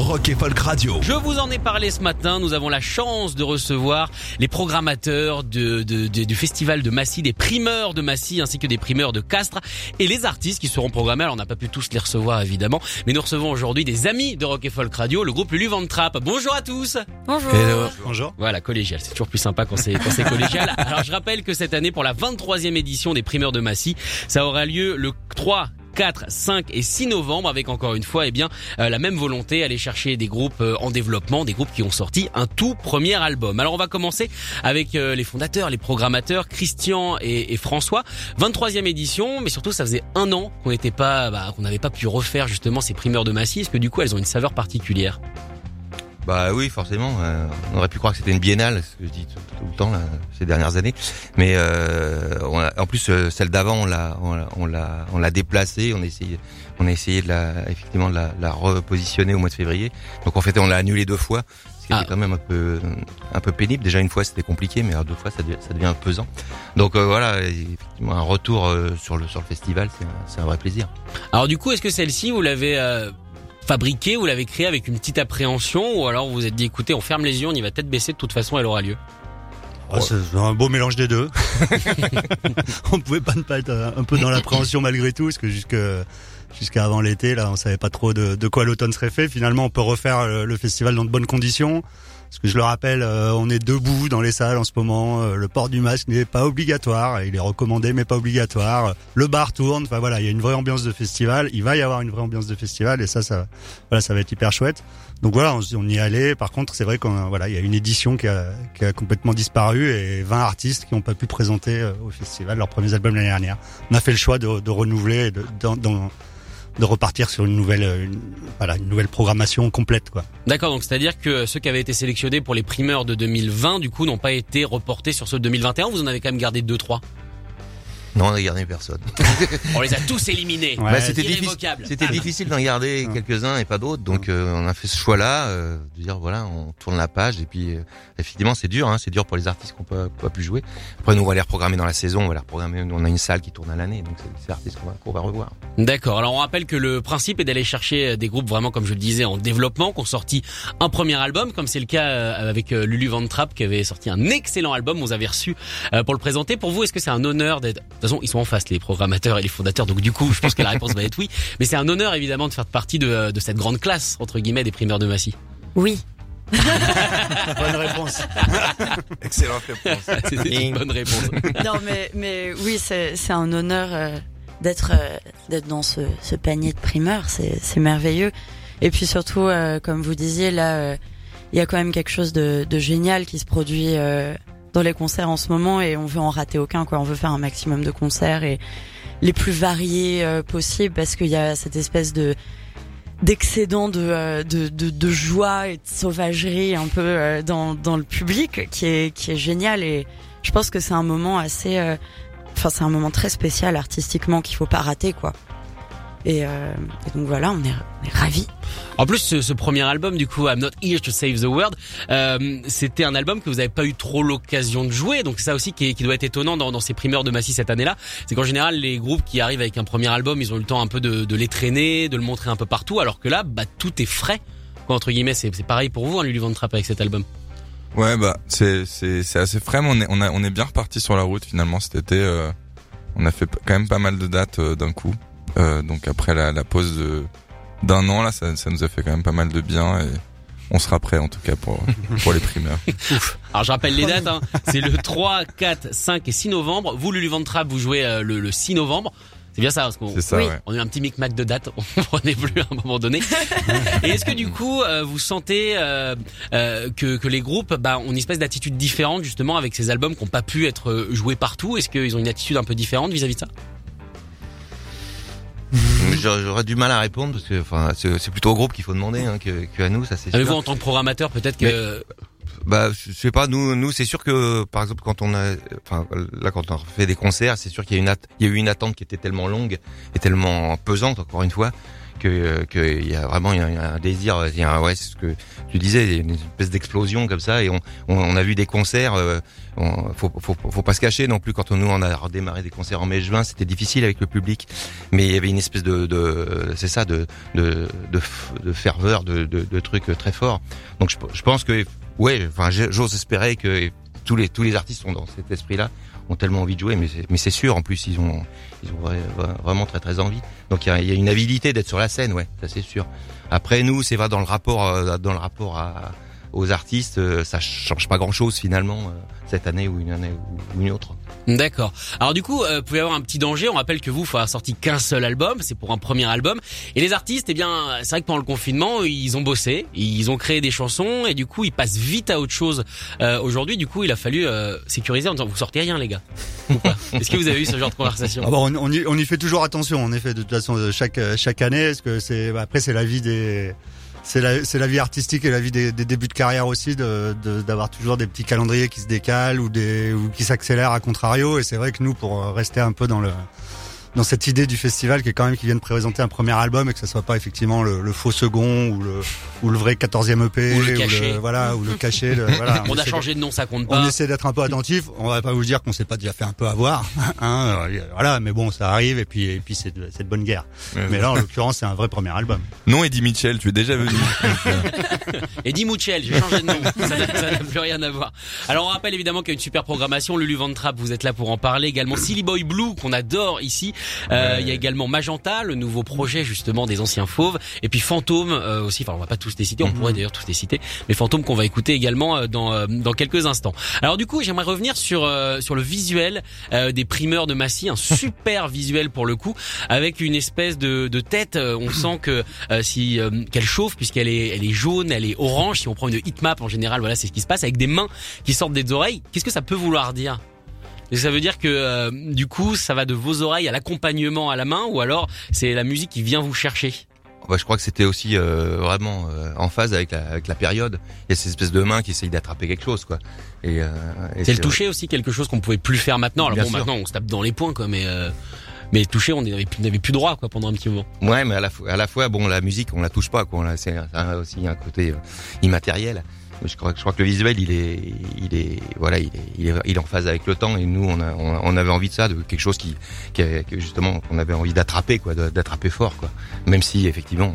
Rock et Folk Radio. Je vous en ai parlé ce matin. Nous avons la chance de recevoir les programmateurs de, de- de- du festival de Massy, des primeurs de Massy, ainsi que des primeurs de Castres et les artistes qui seront programmés. Alors, on n'a pas pu tous les recevoir évidemment, mais nous recevons aujourd'hui des amis de Rock et Folk Radio, le groupe Lulu Van Trapp. Bonjour à tous. Bonjour. Bonjour. Voilà, collégial. C'est toujours plus sympa quand c'est quand c'est collégial. Alors, je rappelle que cette année, pour la 23e édition des primeurs de Massy, ça aura lieu le 3 4, 5 et 6 novembre avec encore une fois eh bien euh, la même volonté aller chercher des groupes euh, en développement, des groupes qui ont sorti un tout premier album. Alors on va commencer avec euh, les fondateurs, les programmateurs Christian et, et François. 23e édition, mais surtout ça faisait un an qu'on n'était pas bah, qu'on n'avait pas pu refaire justement ces primeurs de Massy. Est-ce que du coup elles ont une saveur particulière Bah oui, forcément. euh, on aurait pu croire que c'était une biennale, ce que je dis tout, tout le temps là, ces dernières années. Mais euh, on a- en plus, euh, celle d'avant, on l'a, on l'a, on l'a, déplacée. On a essayé, on a essayé de la, effectivement, de la, la repositionner au mois de février. Donc en fait, on l'a annulée deux fois, ce qui Ah. était quand même un peu, un peu pénible. Déjà une fois, c'était compliqué, mais alors deux fois, ça devient, ça devient pesant. Donc euh, voilà, effectivement, un retour euh, sur le sur le festival, c'est un, c'est un vrai plaisir. Alors du coup, est-ce que celle-ci, vous l'avez fabriquée, vous l'avez créée avec une petite appréhension, ou alors vous vous êtes dit, écoutez, on ferme les yeux, on y va tête baissée, de toute façon, elle aura lieu c'est un beau mélange des deux. on pouvait pas ne pas être euh, un peu dans l'appréhension malgré tout, parce que jusqu'à avant l'été, là, on savait pas trop de, quoi l'automne serait fait. Finalement, on peut refaire le festival dans de bonnes conditions. Parce que je le rappelle, euh, on est debout dans les salles en ce moment. euh, le port du masque n'est pas obligatoire. Il est recommandé, mais pas obligatoire. Le bar tourne. Enfin voilà, il y a une vraie ambiance de festival. Il va y avoir une vraie ambiance de festival, et ça, ça, voilà, ça va être hyper chouette. Donc voilà, on, y allait. Par contre, c'est vrai qu'on voilà, il y a une édition qui a, qui a complètement disparu et 20 artistes qui n'ont pas pu présenter euh, au festival leurs premiers albums l'année dernière. On a fait le choix de, de renouveler, de, de repartir sur une nouvelle, euh, une- nouvelle programmation complète, quoi. D'accord, donc c'est-à-dire que ceux qui avaient été sélectionnés pour les primeurs de 2020, du coup, n'ont pas été reportés sur ceux de 2021, vous en avez quand même gardé 2-3 Non, on a gardé personne. On les a tous éliminés Ouais. Bah, c'était difficile. C'était difficile d'en garder quelques-uns et pas d'autres, donc euh, on a fait ce choix-là, euh, de dire voilà, on tourne la page et puis euh, effectivement c'est dur, hein, c'est dur pour les artistes qui n'ont pas, pu jouer. Après nous on va les reprogrammer dans la saison, on va les reprogrammer, on a une salle qui tourne à l'année, donc c'est ces artistes qu'on va, qu'on va revoir. D'accord, alors on rappelle que le principe est d'aller chercher des groupes vraiment, comme je le disais, en développement, qui ont sorti un premier album, comme c'est le cas euh, avec euh, Lulu Van Trapp, qui avait sorti un excellent album, vous avez reçu euh, pour le présenter. Pour vous, est-ce que c'est un honneur d'être... De toute façon, ils sont en face, les programmateurs et les fondateurs, donc du coup, je pense que la réponse va être oui. Mais c'est un honneur, évidemment, de faire partie de, de cette grande classe, entre guillemets, des primeurs de Massy. Oui. Bonne réponse. Excellente réponse. C'était une bonne réponse. Non, mais mais oui, c'est c'est un honneur euh, d'être euh, d'être dans ce, ce panier de primeurs. C'est c'est merveilleux. Et puis surtout, euh, comme vous disiez là, euh, il y a quand même quelque chose de, de génial qui se produit euh, dans les concerts en ce moment, et on veut en rater aucun. Quoi, on veut faire un maximum de concerts et les plus variés euh, possibles parce qu'il y a cette espèce de d'excédent de, euh, de, de, de joie et de sauvagerie un peu euh, dans, dans le public qui est, qui est génial et je pense que c'est un moment assez euh, enfin c'est un moment très spécial artistiquement qu'il faut pas rater quoi et, euh, et donc voilà on est, on est ravis En plus, ce, ce premier album, du coup, I'm Not Here to Save the World, euh, c'était un album que vous n'avez pas eu trop l'occasion de jouer. Donc c'est ça aussi qui, est- qui doit être étonnant dans, dans ces primeurs de Massy cette année-là. C'est qu'en général, les groupes qui arrivent avec un premier album, ils ont eu le temps un peu de, de les traîner, de le montrer un peu partout. Alors que là, bah, tout est frais. Quoi, entre guillemets, c'est c'est pareil pour vous, hein, Lulu Van Trapp avec cet album. Ouais, bah c'est c'est c'est assez frais, mais on est on a on est bien reparti sur la route finalement cet été. euh, on a fait quand même pas mal de dates euh, d'un coup. Euh, donc après la, la pause de d'un an là, ça, ça nous a fait quand même pas mal de bien et on sera prêt en tout cas pour pour les primeurs. Alors je rappelle les dates, hein. c'est le 3, 4, 5 et 6 novembre. Vous, Lulu Van Trapp, vous jouez euh, le, le 6 novembre. C'est bien ça, parce qu'on. Oui. Ouais. on a eu un petit micmac de dates, on prenait plus à un moment donné. Et est-ce que du coup, euh, vous sentez euh, euh, que, que les groupes bah, ont une espèce d'attitude différente justement avec ces albums qui n'ont pas pu être euh, joués partout? Est-ce qu'ils ont une attitude un peu différente vis-à-vis de ça? J'aurais du mal à répondre parce que enfin c'est plutôt au groupe qu'il faut demander hein, que, que, à nous, ça c'est. Avez-vous en tant que programmateur peut-être que bah, je sais pas. Nous, nous, c'est sûr que, par exemple, quand on a, enfin, là, quand on fait des concerts, c'est sûr qu'il y a une, il y a eu une attente qui était tellement longue et tellement pesante, encore une fois, que qu'il y a vraiment y a un désir, il y a un, ouais, ce que tu disais, une espèce d'explosion comme ça, et on, on, a vu des concerts. Euh, on, faut, faut, faut pas se cacher non plus. Quand on, nous on a redémarré des concerts en mai-juin, c'était difficile avec le public, mais il y avait une espèce de, de c'est ça, de de, de, de ferveur, de, de, de trucs très forts. Donc je, je pense que ouais, enfin, j'ose espérer que tous les tous les artistes sont dans cet esprit-là, ont tellement envie de jouer, mais mais c'est sûr. En plus, ils ont ils ont vraiment très très envie. Donc il y a, y a, une habilité d'être sur la scène, ouais, ça c'est sûr. Après nous, c'est vrai dans le rapport euh, dans le rapport à aux artistes, euh, ça change pas grand-chose finalement euh, cette année ou une année ou une autre. D'accord. Alors du coup, euh, vous pouvez avoir un petit danger. On rappelle que vous, faut avoir sorti qu'un seul album. C'est pour un premier album. Et les artistes, eh bien, c'est vrai que pendant le confinement, ils ont bossé, ils ont créé des chansons et du coup, ils passent vite à autre chose. Aujourd'hui, du coup, il a fallu sécuriser en disant vous sortez rien, les gars. Est-ce que vous avez eu ce genre de conversation ah bon, on, y, on, y, fait toujours attention. En effet, de toute façon, chaque chaque année, parce que c'est bah, après c'est la vie des c'est la, vie artistique et la vie des, débuts de carrière aussi, d'avoir toujours des petits calendriers qui se décalent ou ou qui s'accélèrent à contrario. Et c'est vrai que nous, pour rester un peu dans le dans cette idée du festival qui est quand même qui viennent présenter un premier album et que ça soit pas effectivement le, le faux second ou le ou le vrai 14e EP ou le cachet. voilà ou le cachet voilà. On, a changé de nom ça compte pas. on essaie d'être un peu attentif. On va pas vous dire qu'on s'est pas déjà fait un peu avoir hein, voilà mais bon ça arrive et puis et puis c'est de, c'est de bonne guerre. Mais là en l'occurrence c'est un vrai premier album. Non Eddie Mitchell tu es déjà venu. Eddie Mitchell j'ai changé de nom. Ça n'a plus rien à voir. Alors on rappelle évidemment qu'il y a une super programmation. Lulu Van Trapp vous êtes là pour en parler. Également Silly Boy Blue qu'on adore ici euh, il y a également Magenta, le nouveau projet justement des anciens fauves, et puis Fantôme euh, aussi. Enfin, on va pas tous les citer, on mhm. pourrait d'ailleurs tous les citer, mais Fantôme qu'on va écouter également euh, dans dans quelques instants. Alors du coup, j'aimerais revenir sur sur le visuel des primeurs de Massy, un super visuel pour le coup, avec une espèce de, de tête. on sent que si qu'elle chauffe puisqu'elle est elle est jaune, elle est orange. Si on prend une heatmap en général, voilà, c'est ce qui se passe avec des mains qui sortent des oreilles. Qu'est-ce que ça peut vouloir dire? Et ça veut dire que euh, du coup, ça va de vos oreilles à l'accompagnement à la main, ou alors c'est la musique qui vient vous chercher? Bah, je crois que c'était aussi euh, vraiment euh, en phase avec la, avec la période. Il y a ces espèces de mains qui essayent d'attraper quelque chose, quoi. Et, et c'est le toucher aussi quelque chose qu'on pouvait plus faire maintenant. Alors bon, maintenant on se tape dans les points, quoi, mais. Mais toucher, on n'avait plus, droit quoi pendant un petit moment. Ouais, mais à la fois, à la fois, bon, la musique, on la touche pas quoi. C'est aussi un côté immatériel je crois, je crois que le visuel, il est, il est, voilà, il est, il est, il est en phase avec le temps. Et nous, on, a, on, avait envie de ça, de quelque chose qui, qui, justement, on avait envie d'attraper, quoi, d'attraper fort, quoi. Même si effectivement,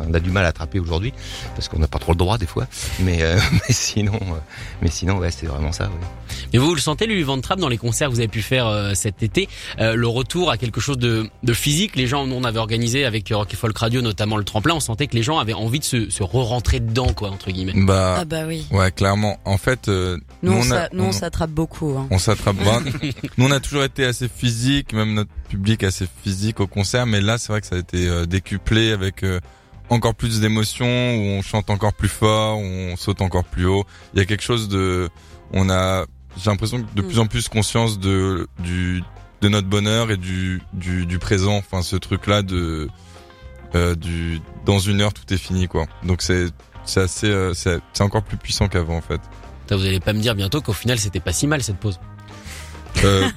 on a du mal à attraper aujourd'hui parce qu'on n'a pas trop le droit des fois. Mais, euh, mais sinon, euh, mais sinon, ouais, c'est vraiment ça. Ouais. Et vous, le sentez, lui, Van dans les concerts que vous avez pu faire euh, cet été, le retour à quelque chose de, de physique? Les gens, on avait organisé avec Rock Folk Radio notamment le tremplin. On sentait que les gens avaient envie de se, se re-rentrer dedans, quoi, entre guillemets. Bah, ah bah oui. Ouais, clairement. En fait, nous, nous, on, s'attrape beaucoup. Hein. On s'attrape. nous, on a toujours été assez physique, même notre public assez physique au concert, mais là, c'est vrai que ça a été décuplé avec encore plus d'émotions, où on chante encore plus fort, où on saute encore plus haut. Il y a quelque chose de, on a, j'ai l'impression de plus en plus conscience de du de notre bonheur et du du, du présent. Enfin, ce truc-là de euh, du dans une heure tout est fini quoi. Donc c'est c'est assez euh, c'est encore plus puissant qu'avant en fait. Vous allez pas me dire bientôt qu'au final c'était pas si mal cette pause. Euh,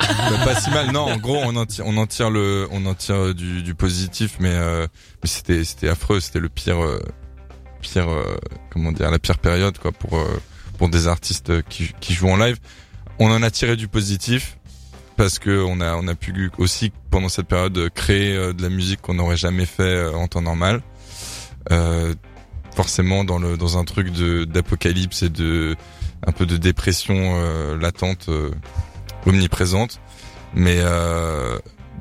pas si mal. Non, en gros, on en tire, on en tire le, on en tire euh, du, du positif, mais euh, mais c'était c'était affreux. C'était le pire, euh, pire, comment dire, la pire période quoi pour pour des artistes qui qui jouent en live. On en a tiré du positif parce que on a on a pu aussi pendant cette période créer de la musique qu'on n'aurait jamais fait en temps normal. forcément dans le dans un truc de d'apocalypse et de un peu de dépression latente omniprésente. Mais euh,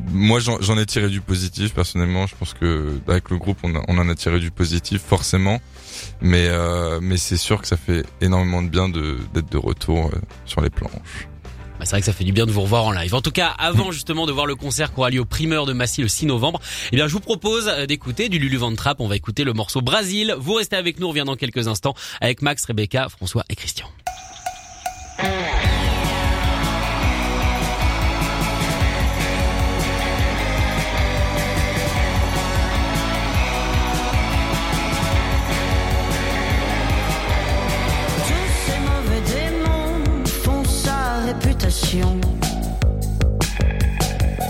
moi, j'en ai tiré du positif personnellement. Je pense que avec le groupe, on, on en a tiré du positif forcément. Mais euh, mais c'est sûr que ça fait énormément de bien d'être de, retour euh, sur les planches. Bah, c'est vrai que ça fait du bien de vous revoir en live. En tout cas, avant justement de voir le concert qui aura lieu au primeur de Massy le 6 novembre, eh bien, je vous propose euh, d'écouter du Lulu Van Trapp. On va écouter le morceau Brasil. Vous restez avec nous, on revient dans quelques instants avec Max, Rebecca, François et Christian.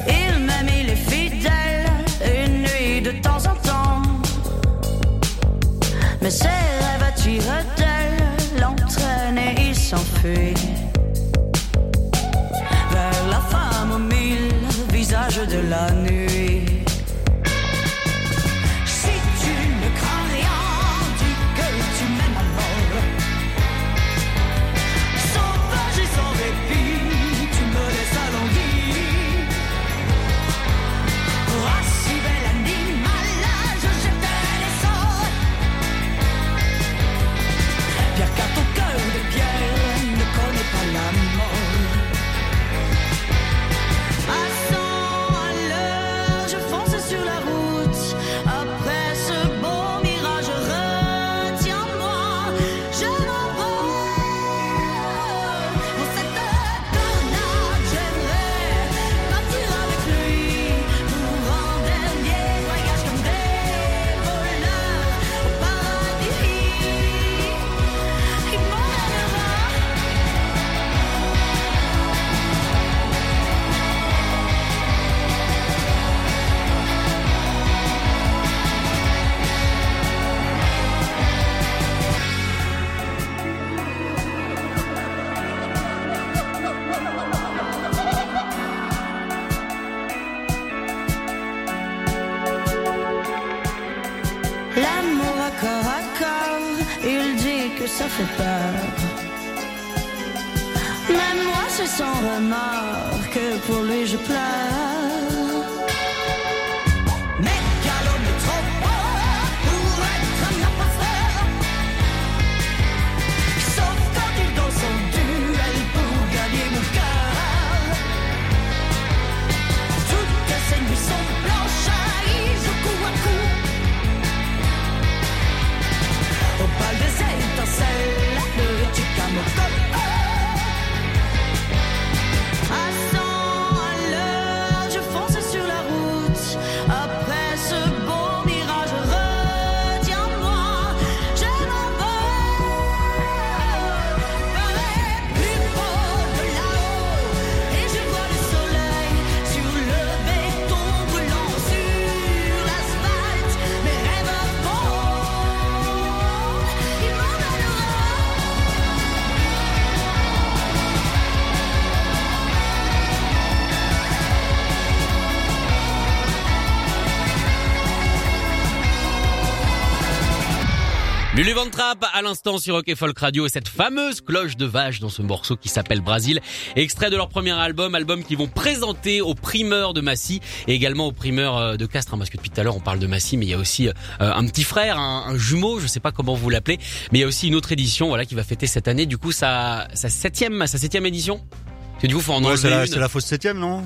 Il m'a mis les fidèles une nuit de temps en temps. Mais ses rêves attirent-elles, l'entraînent et il s'enfuit. Vers la femme aux mille visages de la nuit. Ça fait peur. Même moi, c'est sans remords que pour lui je pleure. Le à l'instant sur Rock et Folk Radio et cette fameuse cloche de vache dans ce morceau qui s'appelle Brasil, extrait de leur premier album, album qu'ils vont présenter aux primeurs de Massy et également aux primeurs euh, de Castres, hein, parce que depuis tout à l'heure on parle de Massy, mais il y a aussi euh, un petit frère, un, jumeau, je sais pas comment vous l'appelez, mais il y a aussi une autre édition, voilà, qui va fêter cette année, du coup sa septième, sa septième édition? Que du coup faut en Ouais, enlever c'est la, c'est la fausse septième, non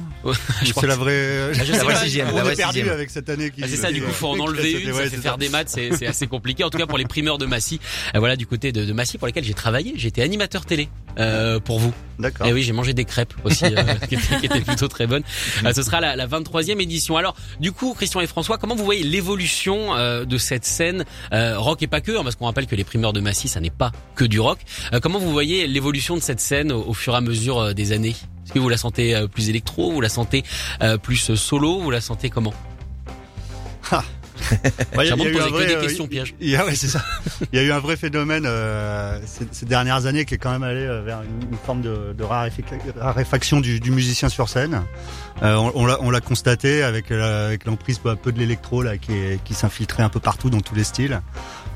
je C'est la vraie. Ah, je La vraie sixième, On la vraie est perdu sixième. avec cette année qui. Ah, c'est ça, du coup, faut en enlever une, ouais, ça c'est fait faire des maths, c'est c'est assez compliqué. En tout cas, pour les primeurs de Massy, euh, voilà, du côté de, de Massy, pour lesquels j'ai travaillé, j'étais animateur télé euh, pour vous. D'accord. Et oui, j'ai mangé des crêpes aussi, euh, qui, étaient, qui étaient plutôt très bonnes. Euh, ce sera la, la 23e édition. Alors, du coup, Christian et François, comment vous voyez l'évolution euh, de cette scène euh, rock et pas que, hein, parce qu'on rappelle que les primeurs de Massy, ça n'est pas que du rock. Euh, comment vous voyez l'évolution de cette scène au, au fur et à mesure des années Est-ce que vous la sentez euh, plus électro, vous la sentez euh, plus euh, solo, vous la sentez comment Ouais, il y a- J'ai un que vrai, des euh, questions pièges. Il y a, ouais, c'est ça. Il y a eu un vrai phénomène euh, ces, ces dernières années qui est quand même allé euh, vers une, une forme de, de raréfac- raréfaction du, du musicien sur scène. Euh, on on l'a on l'a constaté avec l'emprise un peu de l'électro là qui est, qui s'infiltrait un peu partout dans tous les styles.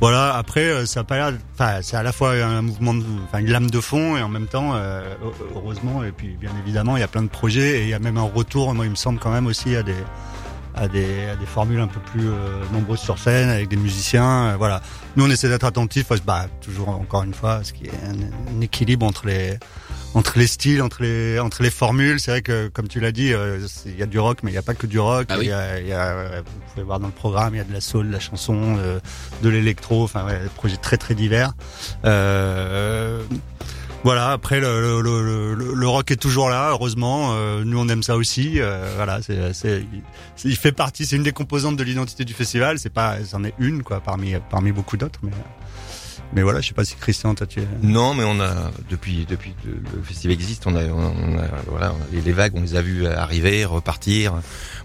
Voilà. Après, euh, ça a pas l'air. Enfin, c'est à la fois un mouvement, de, enfin une lame de fond et en même temps, euh, heureusement et puis bien évidemment, il y a plein de projets et il y a même un retour. Moi, il me semble quand même aussi à des à des, à des formules un peu plus euh, nombreuses sur scène avec des musiciens. euh, voilà. Nous, on essaie d'être attentifs. Bah, toujours encore une fois, ce qui est un, un équilibre entre les entre les styles, entre les entre les formules. C'est vrai que, comme tu l'as dit, euh, il y a du rock, mais il n'y a pas que du rock. Ah oui. Il y a, il y a, euh, vous pouvez voir dans le programme, il y a de la soul, de la chanson, euh, de l'électro. Enfin, ouais, des projets très très divers. Euh, voilà. Après, le, le, le, le- rock est toujours là, heureusement. Euh, nous, on aime ça aussi. Euh, voilà, c'est, c'est, il, c'est- il fait partie. C'est une des composantes de l'identité du festival. C'est pas, c'en est une quoi, parmi parmi beaucoup d'autres. Mais mais voilà, je sais pas si Christian, toi tu es. Non, mais on a depuis depuis que le festival existe, on a, on a voilà, on a- les, les vagues, on les a vues arriver, repartir.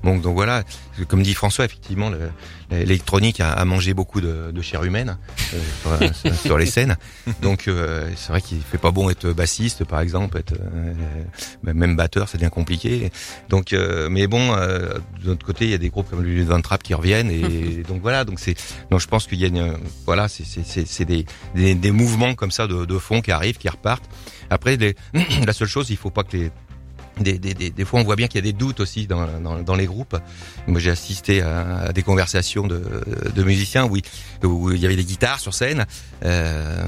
Bon, donc voilà, comme dit François, effectivement, le- l'électronique a, a mangé beaucoup de, de chair humaine euh, sur, sur les scènes. Donc euh, c'est vrai qu'il fait pas bon être bassiste, par exemple, être euh, même batteur, c'est bien compliqué. Donc, euh, mais bon, euh, de notre côté, il y a des groupes comme le Van Trap qui reviennent et donc voilà, donc c'est, donc je pense qu'il y a une, voilà, c'est c'est c'est c'est des, des mouvements comme ça de, fond qui arrivent, qui repartent. Après, la seule chose, il faut pas que les des, des, des, des fois, on voit bien qu'il y a des doutes aussi dans, dans, dans les groupes. Moi, j'ai assisté à, à des conversations de, de musiciens où, il- où il y avait des guitares sur scène euh,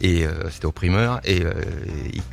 et euh, c'était au primeur et euh,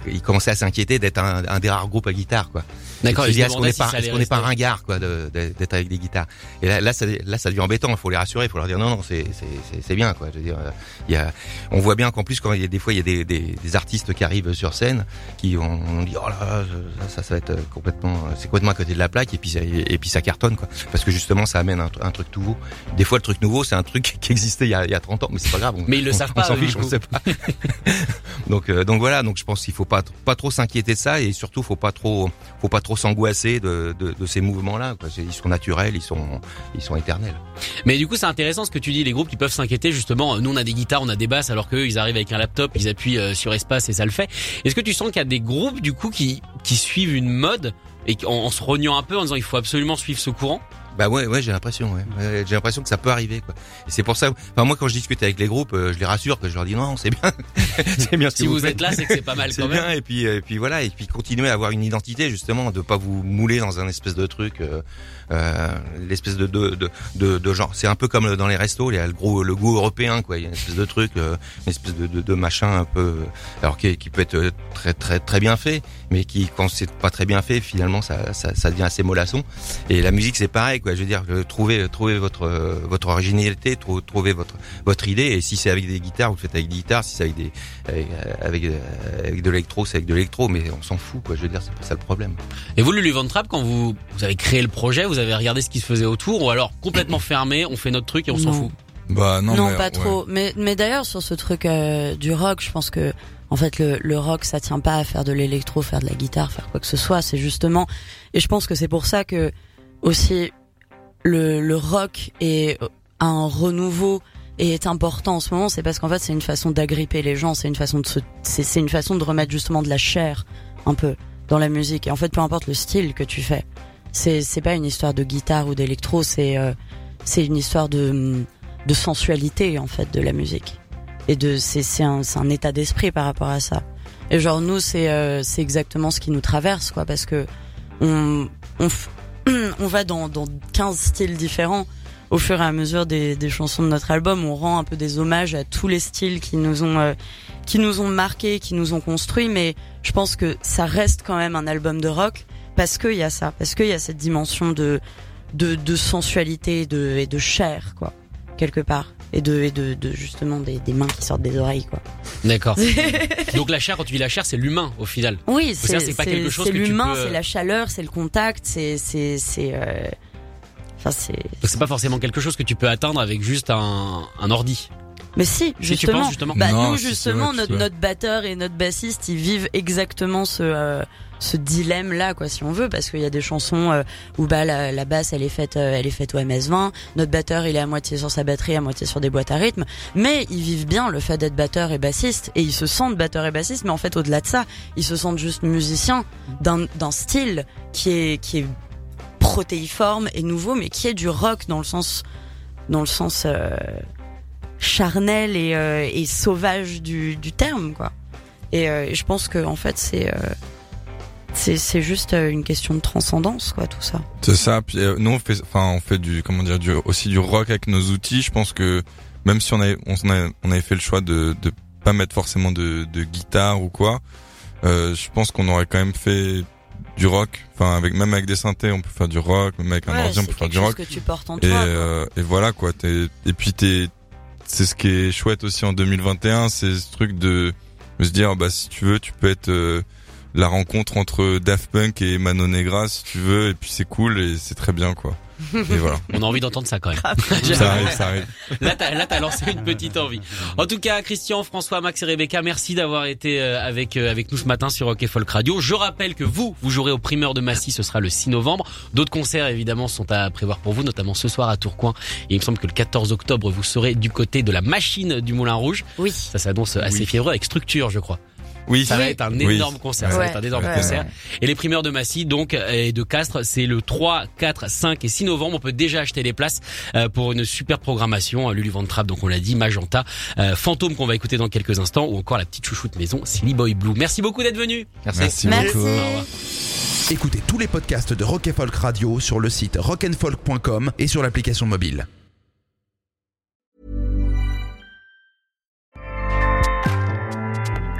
ils, commençaient à s'inquiéter d'être un, un des rares groupes à guitare, quoi. D'accord, est-ce qu'on n'est si pas, qu'on n'est pas ringard, quoi, d'être avec des guitares. Et là, là, ça, là, ça devient embêtant. Il faut les rassurer, il faut leur dire non, non, c'est, c'est, c'est, c'est bien, quoi. Je veux dire, euh, il y a, on voit bien qu'en plus, quand il y a des fois, il y a des, des, des artistes qui arrivent sur scène, qui on, on dit oh là, là, ça, ça, ça va être complètement, c'est complètement à côté de la plaque, et puis, ça, et, puis ça cartonne, quoi. Parce que justement, ça amène un, un truc nouveau. Des fois, le truc nouveau, c'est un truc qui existait il y a, il y a 30 ans, mais c'est pas grave. on- Mais ils le on- savent on pas, s'en fiche, on sait pas. donc, euh, donc voilà. Donc je pense qu'il faut pas, pas trop s'inquiéter de ça, et surtout, faut pas trop, faut pas trop s'angoisser de, de, de ces mouvements-là. quoi. C'est- Ils sont naturels, ils sont, ils sont éternels. Mais du coup, c'est intéressant ce que tu dis. Les groupes qui peuvent s'inquiéter justement. Nous, on a des guitares, on a des basses, alors qu'eux, ils arrivent avec un laptop, ils appuient euh, sur espace et ça le fait. Est-ce que tu sens qu'il y a des groupes du coup qui qui suivent une mode et en se rognant un peu en disant il faut absolument suivre ce courant Bah ouais, ouais, j'ai l'impression, ouais. Ouais, j'ai l'impression que ça peut arriver, quoi. Et c'est pour ça, enfin moi quand je discute avec les groupes, euh, je les rassure, que je leur dis non, c'est bien, c'est bien. ce Si que vous faites. êtes là, c'est que c'est pas mal C'est bien et puis et puis voilà et puis continuer à avoir une identité justement de pas vous mouler dans un espèce de truc euh, euh, l'espèce de de, de de de genre c'est un peu comme dans les restos il y a le gros le goût européen quoi il y a une espèce de truc euh, une espèce de, de, de machin un peu alors qui, qui peut être euh, très très très bien fait mais qui quand c'est pas très bien fait finalement ça ça, ça devient assez mollasson et la musique c'est pareil quoi je veux dire euh, trouver trouver votre euh, votre originalité trou- trouver votre votre idée et si c'est avec des guitares vous le faites avec des guitares si c'est avec des avec, euh, avec, euh, avec de l'électro, c'est avec de l'électro, mais on s'en fout, quoi. Je veux dire, c'est pas ça le problème. Et vous, Lulu Van Trapp, quand vous vous avez créé le projet, vous avez regardé ce qui se faisait autour, ou alors complètement fermé, on fait notre truc et on s'en fout? Bah non, Non, mais, pas ouais. trop. Mais, mais d'ailleurs, sur ce truc euh, du rock, je pense que en fait le, le rock, ça tient pas à faire de l'électro, faire de la guitare, faire quoi que ce soit. C'est justement, et je pense que c'est pour ça que aussi le, le rock est un renouveau et est important en ce moment. C'est parce qu'en fait, c'est une façon d'agripper les gens, c'est une façon de se, c'est une façon de remettre justement de la chair un peu dans la musique. Et en fait, peu importe le style que tu fais, c'est c'est pas une histoire de guitare ou d'électro, c'est euh, c'est une histoire de de sensualité en fait de la musique et de c'est c'est un c'est un état d'esprit par rapport à ça et genre nous c'est euh, c'est exactement ce qui nous traverse quoi parce que on on on va dans dans 15 styles différents au fur et à mesure des des chansons de notre album on rend un peu des hommages à tous les styles qui nous ont euh, qui nous ont marqués qui nous ont construits mais je pense que ça reste quand même un album de rock parce qu'il y a ça parce qu'il y a cette dimension de de, de sensualité et de, et de chair, quoi, quelque part. Et de, et de, de justement des, des mains qui sortent des oreilles, quoi. D'accord. Donc la chair, quand tu dis la chair, c'est l'humain au final. oui, c'est pas c'est- quelque chose que tu l'humain, peux- c'est la chaleur, c'est le contact, c'est c'est c'est euh... enfin c'est. Donc c'est pas forcément quelque chose que tu peux atteindre avec juste un, un ordi. Mais si, Si tu justement. penses justement. Bah Non, nous justement notre notre batteur et notre bassiste ils vivent exactement ce euh, ce dilemme là quoi si on veut parce qu'il y a des chansons euh, où bah la, basse elle est faite euh, elle est faite au MS20 notre batteur il est à moitié sur sa batterie à moitié sur des boîtes à rythme mais ils vivent bien le fait d'être batteur et bassiste et ils se sentent batteur et bassiste mais en fait au-delà de ça ils se sentent juste musiciens d'un style qui est qui est protéiforme et nouveau mais qui est du rock dans le sens dans le sens euh, charnel et, sauvage du, du terme quoi. Et, je pense que en fait c'est c'est c'est juste euh, une question de transcendance quoi tout ça. C'est ça. Puis euh, nous on fait, enfin on fait du, comment dire, du, aussi du rock avec nos outils. Je pense que même si on avait, on, on avait fait le choix de, de pas mettre forcément de, de guitare ou quoi, euh, je pense qu'on aurait quand même fait du rock. Enfin avec même avec des synthés, on peut faire du rock. Même avec un Ouais, ordi, on peut faire du rock. que tu portes en Et, toi. euh, et voilà quoi. T'es, et puis t'es, c'est ce qui est chouette aussi en 2021, c'est ce truc de, de se dire bah si tu veux, tu peux être euh, la rencontre entre Daft Punk et Mano Negra si tu veux, et puis c'est cool et c'est très bien quoi. Et voilà. On a envie d'entendre ça quand même. ça arrive, ça arrive. Là, t'as, là, t'as lancé une petite envie. En tout cas, Christian, François, Max et Rebecca, merci d'avoir été euh, avec euh, avec nous ce matin sur Rock et Folk Radio. Je rappelle que vous, vous jouerez au primeur de Massy, ce sera le 6 novembre. D'autres concerts, évidemment, sont à prévoir pour vous, notamment ce soir à Tourcoing. Et il me semble que le 14 octobre, vous serez du côté de la machine du Moulin Rouge. Oui. Ça s'annonce assez fiévreux avec structure, je crois. Oui, Ça va être un Oui. énorme concert. Ça va être un énorme Ouais, concert. Et les primeurs de Massy, donc, et de Castres, c'est le 3, 4, 5 et 6 novembre. On peut déjà acheter les places euh, pour une super programmation. Euh, Lulu Van Trapp, donc on l'a dit, Magenta, euh, Fantôme qu'on va écouter dans quelques instants, ou encore la petite chouchoute maison, Silly Boy Blue. Merci beaucoup d'être venu. Merci. Merci, Merci. beaucoup. Écoutez tous les podcasts de Rock Folk Radio sur le site rockandfolk.com et sur l'application mobile.